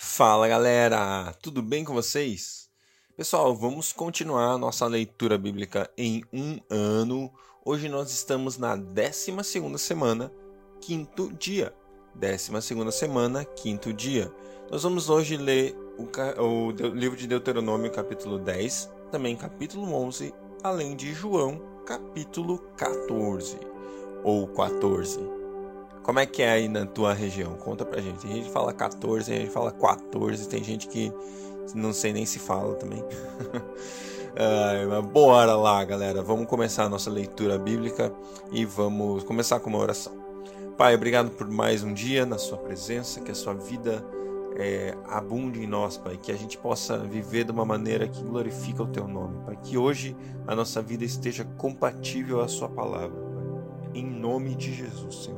Fala galera, tudo bem com vocês? Pessoal, vamos continuar nossa leitura bíblica em um ano. Hoje nós estamos na 12 semana, quinto dia. 12 semana, quinto dia. Nós vamos hoje ler o, o livro de Deuteronômio, capítulo 10, também capítulo 11, além de João, capítulo 14 ou 14. Como é que é aí na tua região? Conta pra gente. Tem gente que fala 14, tem gente que fala 14, tem gente que não sei nem se fala também. Ai, mas bora lá, galera. Vamos começar a nossa leitura bíblica e vamos começar com uma oração. Pai, obrigado por mais um dia na Sua presença, que a Sua vida é, abunde em nós, Pai, que a gente possa viver de uma maneira que glorifica o Teu nome, Pai, que hoje a nossa vida esteja compatível à Sua palavra, Pai. Em nome de Jesus, Senhor.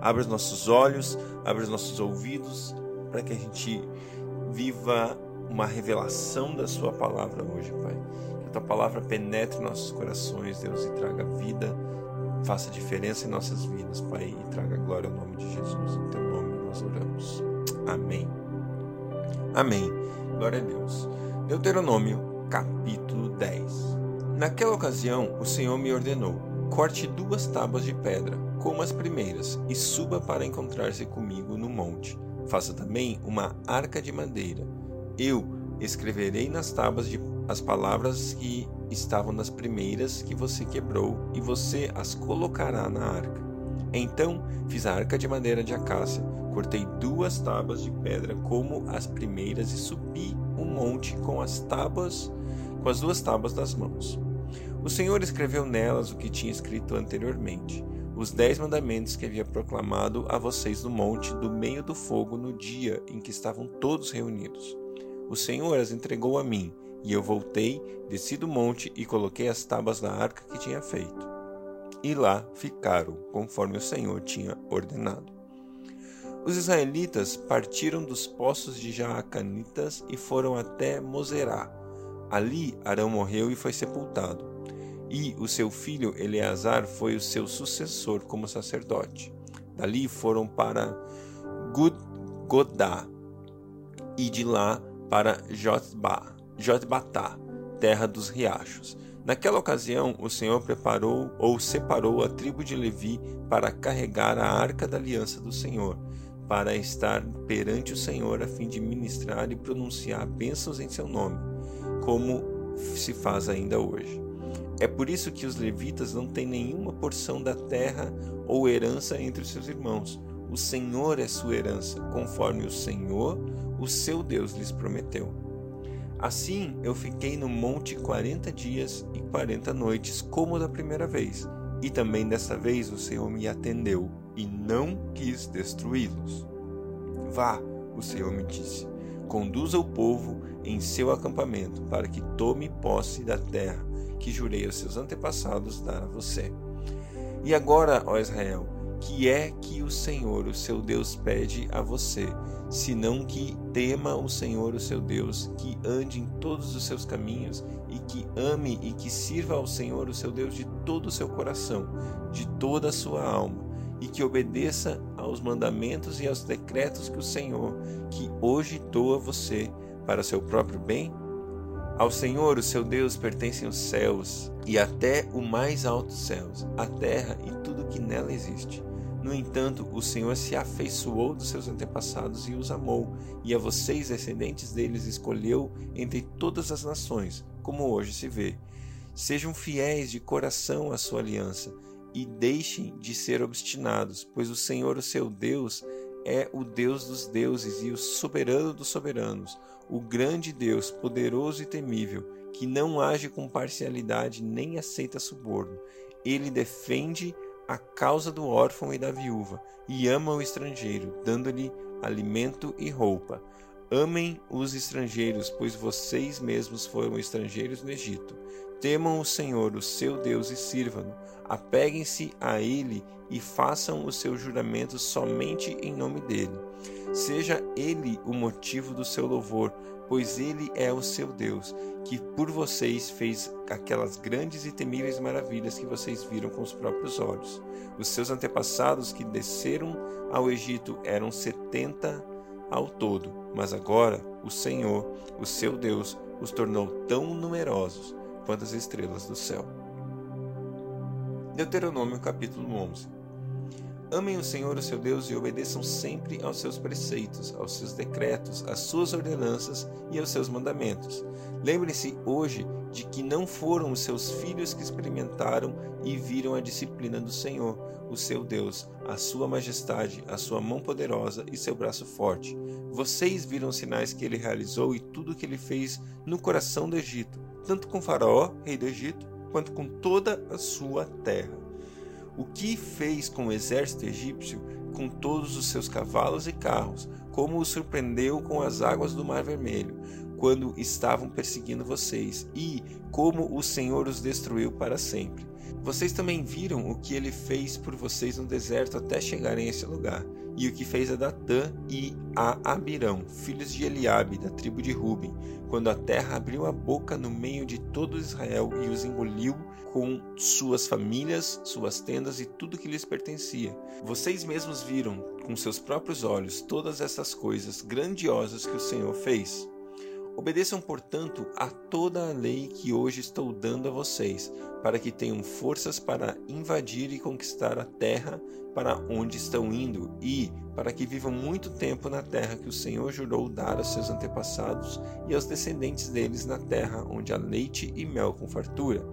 Abre os nossos olhos, abre os nossos ouvidos, para que a gente viva uma revelação da Sua palavra hoje, Pai. Que a Tua palavra penetre nossos corações, Deus, e traga vida, faça diferença em nossas vidas, Pai, e traga glória ao nome de Jesus. Em Teu nome nós oramos. Amém. Amém. Glória a Deus. Deuteronômio, capítulo 10. Naquela ocasião, o Senhor me ordenou: corte duas tábuas de pedra como as primeiras, e suba para encontrar-se comigo no monte. Faça também uma arca de madeira. Eu escreverei nas tábuas de, as palavras que estavam nas primeiras que você quebrou, e você as colocará na arca. Então fiz a arca de madeira de acácia, cortei duas tábuas de pedra como as primeiras e subi o monte com as tábuas, com as duas tábuas das mãos. O Senhor escreveu nelas o que tinha escrito anteriormente os dez mandamentos que havia proclamado a vocês no monte do meio do fogo no dia em que estavam todos reunidos. O Senhor as entregou a mim, e eu voltei, desci do monte e coloquei as tábuas da arca que tinha feito. E lá ficaram, conforme o Senhor tinha ordenado. Os israelitas partiram dos poços de Jaacanitas e foram até Moserá. Ali Arão morreu e foi sepultado e o seu filho Eleazar foi o seu sucessor como sacerdote. Dali foram para Gudgodá e de lá para Jotba, Jotbatá, terra dos riachos. Naquela ocasião, o Senhor preparou ou separou a tribo de Levi para carregar a arca da aliança do Senhor, para estar perante o Senhor a fim de ministrar e pronunciar bênçãos em seu nome, como se faz ainda hoje. É por isso que os levitas não têm nenhuma porção da terra ou herança entre seus irmãos. O Senhor é sua herança, conforme o Senhor, o seu Deus, lhes prometeu. Assim eu fiquei no monte quarenta dias e quarenta noites, como da primeira vez. E também dessa vez o Senhor me atendeu e não quis destruí-los. Vá, o Senhor me disse, conduza o povo em seu acampamento, para que tome posse da terra que jurei aos seus antepassados dar a você. E agora, ó Israel, que é que o Senhor, o seu Deus, pede a você, senão que tema o Senhor, o seu Deus, que ande em todos os seus caminhos e que ame e que sirva ao Senhor, o seu Deus, de todo o seu coração, de toda a sua alma, e que obedeça aos mandamentos e aos decretos que o Senhor, que hoje dou a você para seu próprio bem, ao Senhor, o seu Deus, pertencem os céus e até o mais alto céus, a terra e tudo que nela existe. No entanto, o Senhor se afeiçoou dos seus antepassados e os amou, e a vocês, descendentes deles, escolheu entre todas as nações, como hoje se vê. Sejam fiéis de coração à sua aliança e deixem de ser obstinados, pois o Senhor, o seu Deus, é o Deus dos deuses e o soberano dos soberanos, o grande Deus, poderoso e temível, que não age com parcialidade nem aceita suborno. Ele defende a causa do órfão e da viúva e ama o estrangeiro, dando-lhe alimento e roupa. Amem os estrangeiros, pois vocês mesmos foram estrangeiros no Egito. Temam o Senhor, o seu Deus, e sirvam-no. Apeguem-se a Ele e façam os seus juramentos somente em nome dele. Seja Ele o motivo do seu louvor, pois Ele é o seu Deus, que por vocês fez aquelas grandes e temíveis maravilhas que vocês viram com os próprios olhos. Os seus antepassados que desceram ao Egito eram setenta ao todo, mas agora o Senhor, o seu Deus, os tornou tão numerosos quanto as estrelas do céu. Deuteronômio capítulo 11 Amem o Senhor, o seu Deus, e obedeçam sempre aos seus preceitos, aos seus decretos, às suas ordenanças e aos seus mandamentos. Lembrem-se hoje de que não foram os seus filhos que experimentaram e viram a disciplina do Senhor, o seu Deus, a sua majestade, a sua mão poderosa e seu braço forte. Vocês viram os sinais que ele realizou e tudo o que ele fez no coração do Egito, tanto com Faraó, rei do Egito, quanto com toda a sua terra o que fez com o exército egípcio, com todos os seus cavalos e carros, como o surpreendeu com as águas do Mar Vermelho, quando estavam perseguindo vocês, e como o Senhor os destruiu para sempre. Vocês também viram o que ele fez por vocês no deserto até chegarem a esse lugar, e o que fez a Datã e a Abirão, filhos de Eliabe, da tribo de Ruben, quando a terra abriu a boca no meio de todo Israel e os engoliu com suas famílias, suas tendas e tudo que lhes pertencia. Vocês mesmos viram com seus próprios olhos todas essas coisas grandiosas que o Senhor fez. Obedeçam, portanto, a toda a lei que hoje estou dando a vocês, para que tenham forças para invadir e conquistar a terra para onde estão indo e para que vivam muito tempo na terra que o Senhor jurou dar aos seus antepassados e aos descendentes deles na terra onde há leite e mel com fartura.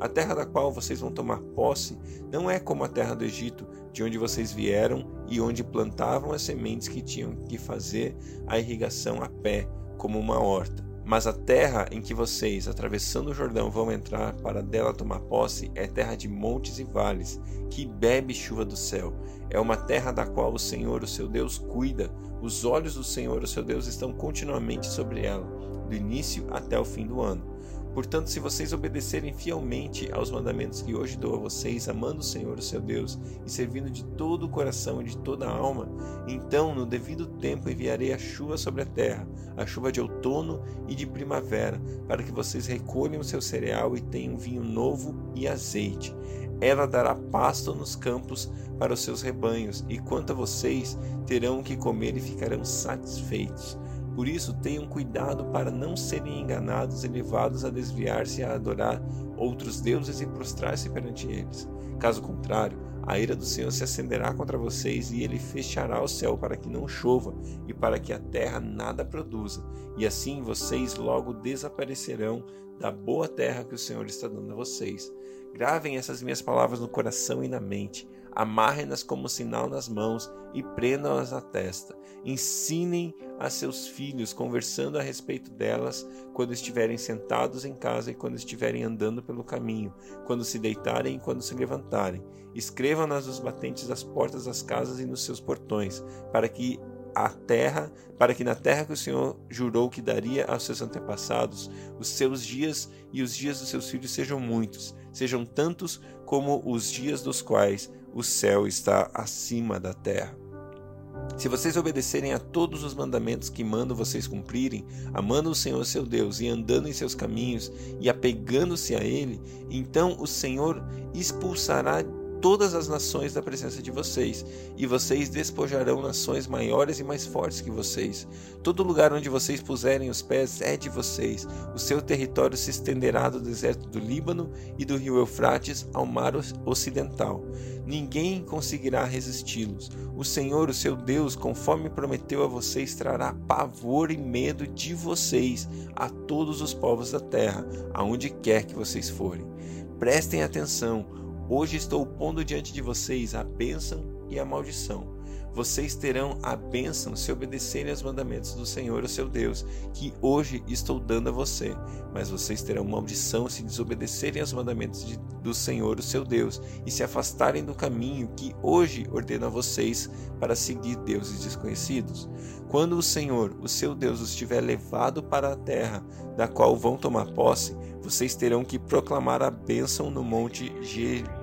A terra da qual vocês vão tomar posse não é como a terra do Egito, de onde vocês vieram e onde plantavam as sementes que tinham que fazer a irrigação a pé, como uma horta. Mas a terra em que vocês, atravessando o Jordão, vão entrar para dela tomar posse é terra de montes e vales, que bebe chuva do céu. É uma terra da qual o Senhor, o seu Deus, cuida. Os olhos do Senhor, o seu Deus, estão continuamente sobre ela, do início até o fim do ano. Portanto, se vocês obedecerem fielmente aos mandamentos que hoje dou a vocês, amando o Senhor, o seu Deus, e servindo de todo o coração e de toda a alma, então, no devido tempo, enviarei a chuva sobre a terra, a chuva de outono e de primavera, para que vocês recolham o seu cereal e tenham vinho novo e azeite. Ela dará pasto nos campos para os seus rebanhos, e quanto a vocês, terão que comer e ficarão satisfeitos. Por isso, tenham cuidado para não serem enganados e levados a desviar-se a adorar outros deuses e prostrar-se perante eles. Caso contrário, a ira do Senhor se acenderá contra vocês e ele fechará o céu para que não chova e para que a terra nada produza. E assim vocês logo desaparecerão da boa terra que o Senhor está dando a vocês. Gravem essas minhas palavras no coração e na mente amarrem-nas como sinal nas mãos e prendam-as à testa. Ensinem a seus filhos, conversando a respeito delas, quando estiverem sentados em casa e quando estiverem andando pelo caminho, quando se deitarem e quando se levantarem. Escrevam-nas nos batentes das portas das casas e nos seus portões, para que a terra, para que na terra que o Senhor jurou que daria aos seus antepassados, os seus dias e os dias dos seus filhos sejam muitos, sejam tantos como os dias dos quais o céu está acima da terra. Se vocês obedecerem a todos os mandamentos que mando vocês cumprirem, amando o Senhor seu Deus e andando em seus caminhos e apegando-se a Ele, então o Senhor expulsará todas as nações da presença de vocês, e vocês despojarão nações maiores e mais fortes que vocês. Todo lugar onde vocês puserem os pés é de vocês. O seu território se estenderá do deserto do Líbano e do rio Eufrates ao mar ocidental. Ninguém conseguirá resisti-los. O Senhor, o seu Deus, conforme prometeu a vocês, trará pavor e medo de vocês a todos os povos da terra, aonde quer que vocês forem. Prestem atenção Hoje estou pondo diante de vocês a bênção e a maldição. Vocês terão a bênção se obedecerem aos mandamentos do Senhor, o seu Deus, que hoje estou dando a você. Mas vocês terão maldição se desobedecerem aos mandamentos de, do Senhor, o seu Deus, e se afastarem do caminho que hoje ordeno a vocês para seguir deuses desconhecidos. Quando o Senhor, o seu Deus, os tiver levado para a terra da qual vão tomar posse, vocês terão que proclamar a bênção no monte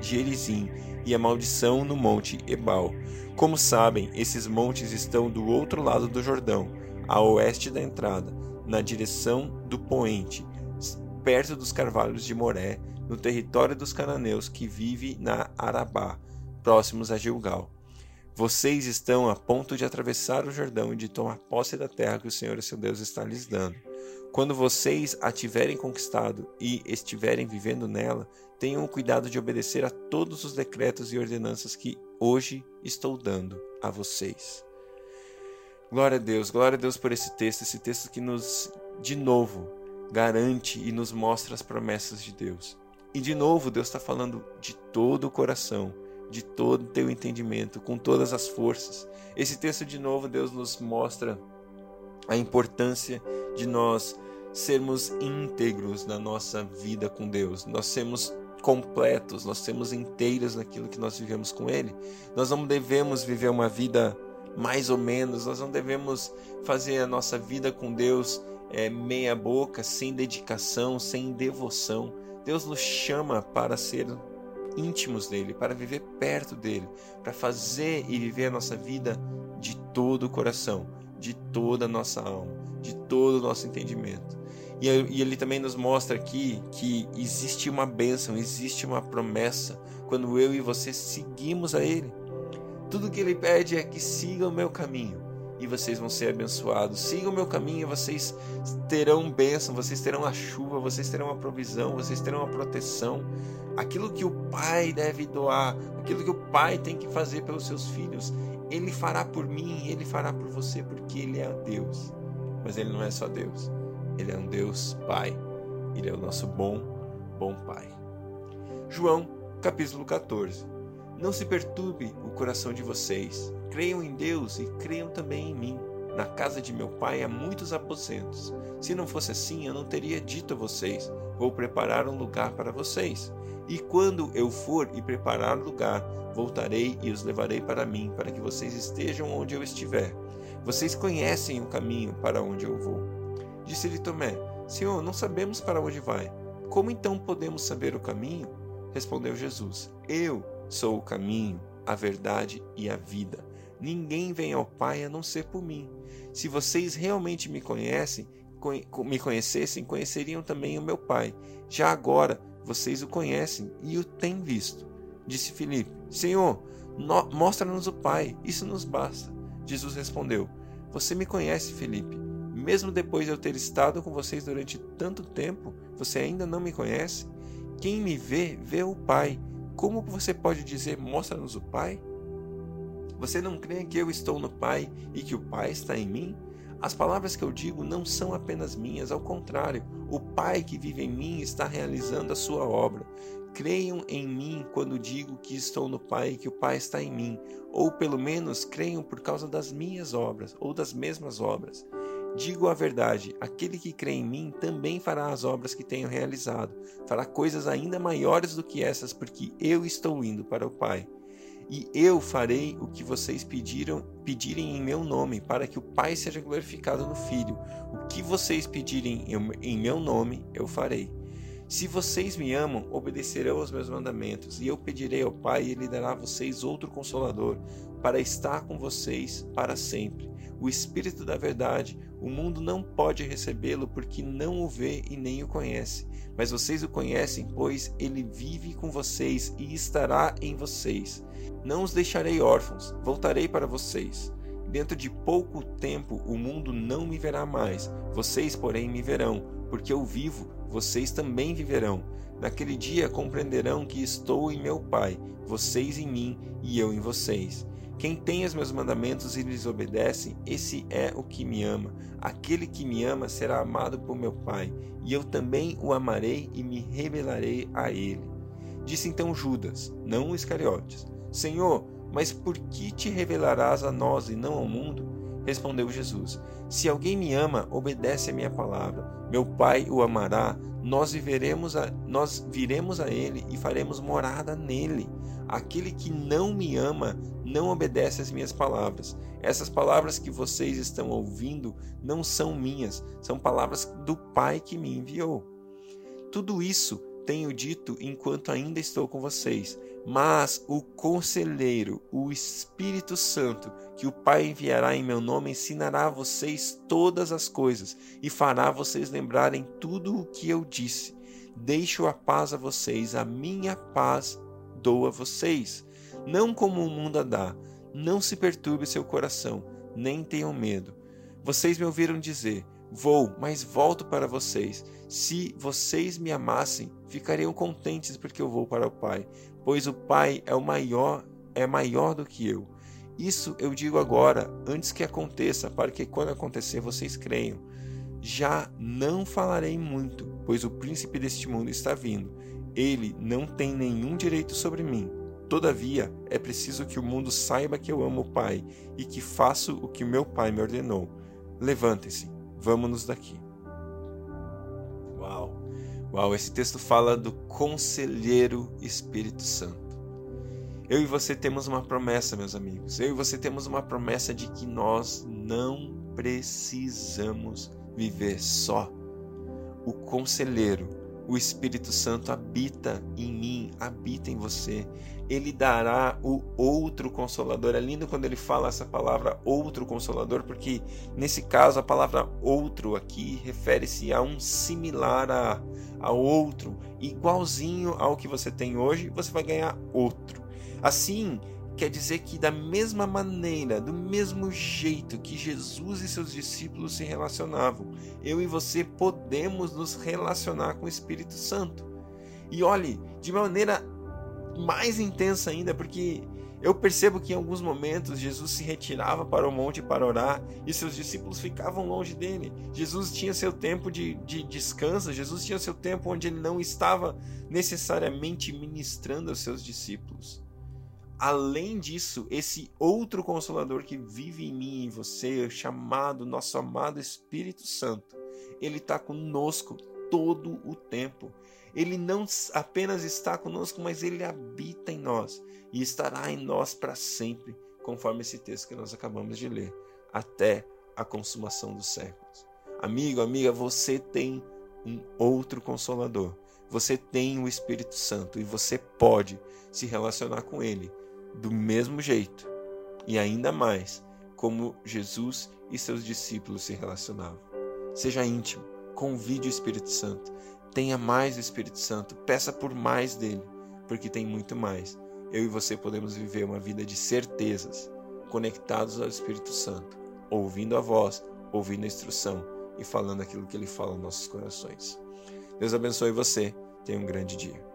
Gerizim e a maldição no monte Ebal. Como sabem, esses montes estão do outro lado do Jordão, a oeste da entrada, na direção do poente, perto dos carvalhos de Moré, no território dos cananeus que vive na Arabá, próximos a Gilgal. Vocês estão a ponto de atravessar o Jordão e de tomar posse da terra que o Senhor, seu Deus, está lhes dando. Quando vocês a tiverem conquistado e estiverem vivendo nela, tenham o cuidado de obedecer a todos os decretos e ordenanças que hoje estou dando a vocês. Glória a Deus, glória a Deus por esse texto, esse texto que nos, de novo, garante e nos mostra as promessas de Deus. E de novo, Deus está falando de todo o coração, de todo o teu entendimento, com todas as forças. Esse texto, de novo, Deus nos mostra a importância de nós sermos íntegros na nossa vida com Deus, nós sermos completos, nós sermos inteiros naquilo que nós vivemos com Ele. Nós não devemos viver uma vida mais ou menos, nós não devemos fazer a nossa vida com Deus é, meia boca, sem dedicação, sem devoção. Deus nos chama para ser íntimos dele, para viver perto dele, para fazer e viver a nossa vida de todo o coração, de toda a nossa alma, de todo o nosso entendimento. E, ele também nos mostra aqui que existe uma bênção, existe uma promessa quando eu e você seguimos a Ele. Tudo que Ele pede é que sigam o meu caminho e vocês vão ser abençoados. Sigam o meu caminho e vocês terão bênção, vocês terão a chuva, vocês terão a provisão, vocês terão a proteção. Aquilo que o pai deve doar, aquilo que o pai tem que fazer pelos seus filhos, ele fará por mim, ele fará por você, porque ele é Deus. Mas ele não é só Deus. Ele é um Deus Pai. Ele é o nosso bom, bom Pai. João, capítulo 14. Não se perturbe o coração de vocês. Creiam em Deus e creiam também em mim. Na casa de meu pai há muitos aposentos. Se não fosse assim, eu não teria dito a vocês: Vou preparar um lugar para vocês. E quando eu for e preparar lugar, voltarei e os levarei para mim, para que vocês estejam onde eu estiver. Vocês conhecem o caminho para onde eu vou. Disse-lhe Tomé: Senhor, não sabemos para onde vai. Como então podemos saber o caminho? Respondeu Jesus: Eu sou o caminho, a verdade e a vida. Ninguém vem ao Pai a não ser por mim. Se vocês realmente me conhecem, me conhecessem, conheceriam também o meu Pai. Já agora vocês o conhecem e o têm visto. Disse Filipe: Senhor, mostra-nos o Pai, isso nos basta. Jesus respondeu: Você me conhece, Filipe mesmo depois de eu ter estado com vocês durante tanto tempo, você ainda não me conhece? Quem me vê, vê o Pai. Como você pode dizer, mostra-nos o Pai? Você não crê que eu estou no Pai e que o Pai está em mim? As palavras que eu digo não são apenas minhas, ao contrário, o Pai que vive em mim está realizando a sua obra. Creiam em mim quando digo que estou no Pai e que o Pai está em mim, ou pelo menos creiam por causa das minhas obras ou das mesmas obras. Digo a verdade: aquele que crê em mim também fará as obras que tenho realizado, fará coisas ainda maiores do que essas, porque eu estou indo para o Pai. E eu farei o que vocês pediram, pedirem em meu nome, para que o Pai seja glorificado no Filho. O que vocês pedirem em meu nome, eu farei. Se vocês me amam, obedecerão aos meus mandamentos, e eu pedirei ao Pai, e ele dará a vocês outro consolador, para estar com vocês para sempre. O Espírito da Verdade, o mundo não pode recebê-lo porque não o vê e nem o conhece. Mas vocês o conhecem, pois ele vive com vocês e estará em vocês. Não os deixarei órfãos, voltarei para vocês. Dentro de pouco tempo o mundo não me verá mais, vocês, porém, me verão, porque eu vivo, vocês também viverão. Naquele dia compreenderão que estou em meu Pai, vocês em mim e eu em vocês. Quem tem os meus mandamentos e lhes obedece, esse é o que me ama. Aquele que me ama será amado por meu Pai, e eu também o amarei e me revelarei a ele. Disse então Judas, não Iscariotes: Senhor, mas por que te revelarás a nós e não ao mundo? Respondeu Jesus: Se alguém me ama, obedece a minha palavra. Meu Pai o amará, nós viveremos a, nós viremos a ele e faremos morada nele. Aquele que não me ama não obedece às minhas palavras. Essas palavras que vocês estão ouvindo não são minhas, são palavras do Pai que me enviou. Tudo isso tenho dito enquanto ainda estou com vocês. Mas o conselheiro, o Espírito Santo, que o Pai enviará em meu nome, ensinará a vocês todas as coisas e fará vocês lembrarem tudo o que eu disse. Deixo a paz a vocês, a minha paz dou a vocês. Não como o mundo a dá. Não se perturbe seu coração, nem tenham medo. Vocês me ouviram dizer: Vou, mas volto para vocês. Se vocês me amassem, ficariam contentes porque eu vou para o Pai, pois o Pai é o maior, é maior do que eu. Isso eu digo agora, antes que aconteça, para que quando acontecer vocês creiam. Já não falarei muito, pois o príncipe deste mundo está vindo. Ele não tem nenhum direito sobre mim. Todavia, é preciso que o mundo saiba que eu amo o Pai e que faço o que meu Pai me ordenou. Levantem-se, vamos-nos daqui. Uau! Esse texto fala do conselheiro Espírito Santo. Eu e você temos uma promessa, meus amigos. Eu e você temos uma promessa de que nós não precisamos viver só. O conselheiro, o Espírito Santo habita em mim, habita em você. Ele dará o outro consolador. É lindo quando ele fala essa palavra outro consolador, porque nesse caso a palavra outro aqui refere-se a um similar a, a outro, igualzinho ao que você tem hoje, você vai ganhar outro. Assim, quer dizer que, da mesma maneira, do mesmo jeito que Jesus e seus discípulos se relacionavam, eu e você podemos nos relacionar com o Espírito Santo. E olhe, de maneira mais intensa ainda, porque eu percebo que em alguns momentos Jesus se retirava para o monte para orar e seus discípulos ficavam longe dele. Jesus tinha seu tempo de, de descanso, Jesus tinha seu tempo onde ele não estava necessariamente ministrando aos seus discípulos. Além disso, esse outro consolador que vive em mim e em você, chamado nosso amado Espírito Santo, ele está conosco todo o tempo. Ele não apenas está conosco, mas ele habita em nós e estará em nós para sempre, conforme esse texto que nós acabamos de ler, até a consumação dos séculos. Amigo, amiga, você tem um outro consolador. Você tem o Espírito Santo e você pode se relacionar com ele do mesmo jeito e ainda mais como Jesus e seus discípulos se relacionavam. Seja íntimo, convide o Espírito Santo, tenha mais o Espírito Santo, peça por mais dele, porque tem muito mais. Eu e você podemos viver uma vida de certezas, conectados ao Espírito Santo, ouvindo a voz, ouvindo a instrução e falando aquilo que ele fala nos nossos corações. Deus abençoe você. Tenha um grande dia.